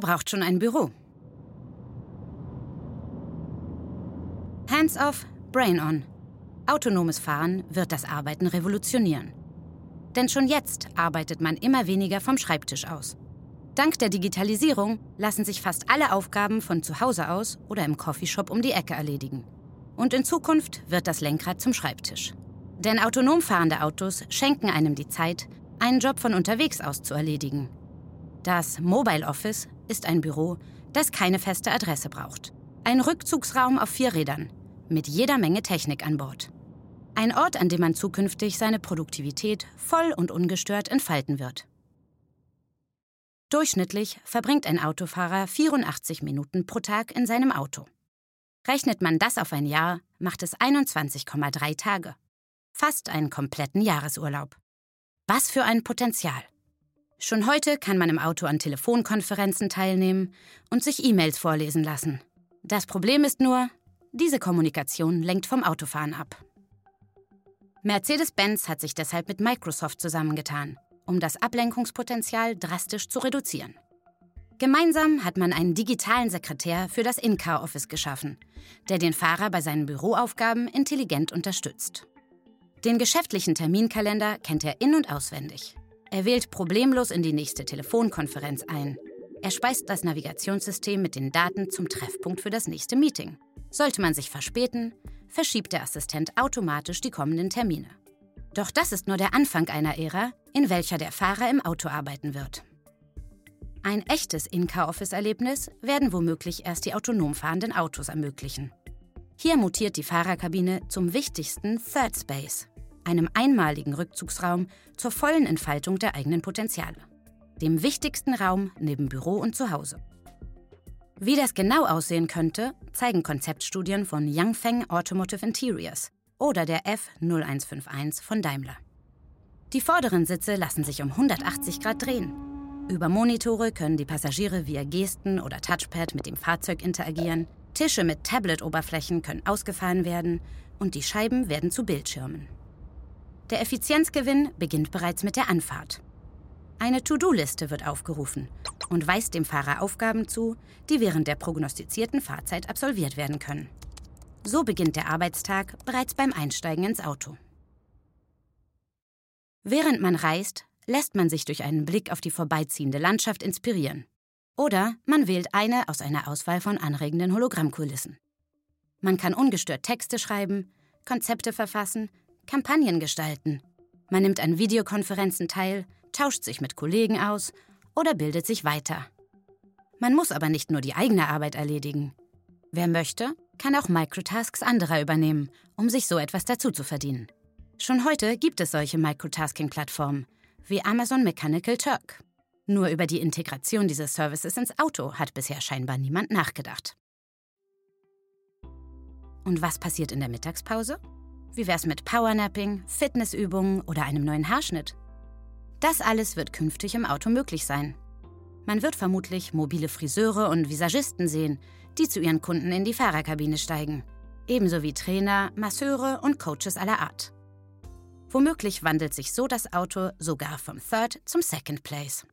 Wer braucht schon ein Büro? Hands off, brain on. Autonomes Fahren wird das Arbeiten revolutionieren. Denn schon jetzt arbeitet man immer weniger vom Schreibtisch aus. Dank der Digitalisierung lassen sich fast alle Aufgaben von zu Hause aus oder im Coffeeshop um die Ecke erledigen. Und in Zukunft wird das Lenkrad zum Schreibtisch. Denn autonom fahrende Autos schenken einem die Zeit, einen Job von unterwegs aus zu erledigen. Das Mobile Office ist ein Büro, das keine feste Adresse braucht. Ein Rückzugsraum auf vier Rädern mit jeder Menge Technik an Bord. Ein Ort, an dem man zukünftig seine Produktivität voll und ungestört entfalten wird. Durchschnittlich verbringt ein Autofahrer 84 Minuten pro Tag in seinem Auto. Rechnet man das auf ein Jahr, macht es 21,3 Tage. Fast einen kompletten Jahresurlaub. Was für ein Potenzial. Schon heute kann man im Auto an Telefonkonferenzen teilnehmen und sich E-Mails vorlesen lassen. Das Problem ist nur, diese Kommunikation lenkt vom Autofahren ab. Mercedes-Benz hat sich deshalb mit Microsoft zusammengetan, um das Ablenkungspotenzial drastisch zu reduzieren. Gemeinsam hat man einen digitalen Sekretär für das In-Car-Office geschaffen, der den Fahrer bei seinen Büroaufgaben intelligent unterstützt. Den geschäftlichen Terminkalender kennt er in- und auswendig. Er wählt problemlos in die nächste Telefonkonferenz ein. Er speist das Navigationssystem mit den Daten zum Treffpunkt für das nächste Meeting. Sollte man sich verspäten, verschiebt der Assistent automatisch die kommenden Termine. Doch das ist nur der Anfang einer Ära, in welcher der Fahrer im Auto arbeiten wird. Ein echtes In-Car-Office-Erlebnis werden womöglich erst die autonom fahrenden Autos ermöglichen. Hier mutiert die Fahrerkabine zum wichtigsten Third Space, einem einmaligen Rückzugsraum zur vollen Entfaltung der eigenen Potenziale. Dem wichtigsten Raum neben Büro und Zuhause. Wie das genau aussehen könnte, zeigen Konzeptstudien von Yangfeng Automotive Interiors oder der F0151 von Daimler. Die vorderen Sitze lassen sich um 180 Grad drehen. Über Monitore können die Passagiere via Gesten oder Touchpad mit dem Fahrzeug interagieren, Tische mit Tablet-Oberflächen können ausgefahren werden und die Scheiben werden zu Bildschirmen. Der Effizienzgewinn beginnt bereits mit der Anfahrt. Eine To-Do-Liste wird aufgerufen und weist dem Fahrer Aufgaben zu, die während der prognostizierten Fahrzeit absolviert werden können. So beginnt der Arbeitstag bereits beim Einsteigen ins Auto. Während man reist, lässt man sich durch einen Blick auf die vorbeiziehende Landschaft inspirieren. Oder man wählt eine aus einer Auswahl von anregenden Hologrammkulissen. Man kann ungestört Texte schreiben, Konzepte verfassen, Kampagnen gestalten. Man nimmt an Videokonferenzen teil tauscht sich mit Kollegen aus oder bildet sich weiter. Man muss aber nicht nur die eigene Arbeit erledigen. Wer möchte, kann auch Microtasks anderer übernehmen, um sich so etwas dazu zu verdienen. Schon heute gibt es solche Microtasking-Plattformen wie Amazon Mechanical Turk. Nur über die Integration dieses Services ins Auto hat bisher scheinbar niemand nachgedacht. Und was passiert in der Mittagspause? Wie wär's mit Powernapping, Fitnessübungen oder einem neuen Haarschnitt? Das alles wird künftig im Auto möglich sein. Man wird vermutlich mobile Friseure und Visagisten sehen, die zu ihren Kunden in die Fahrerkabine steigen. Ebenso wie Trainer, Masseure und Coaches aller Art. Womöglich wandelt sich so das Auto sogar vom Third zum Second Place.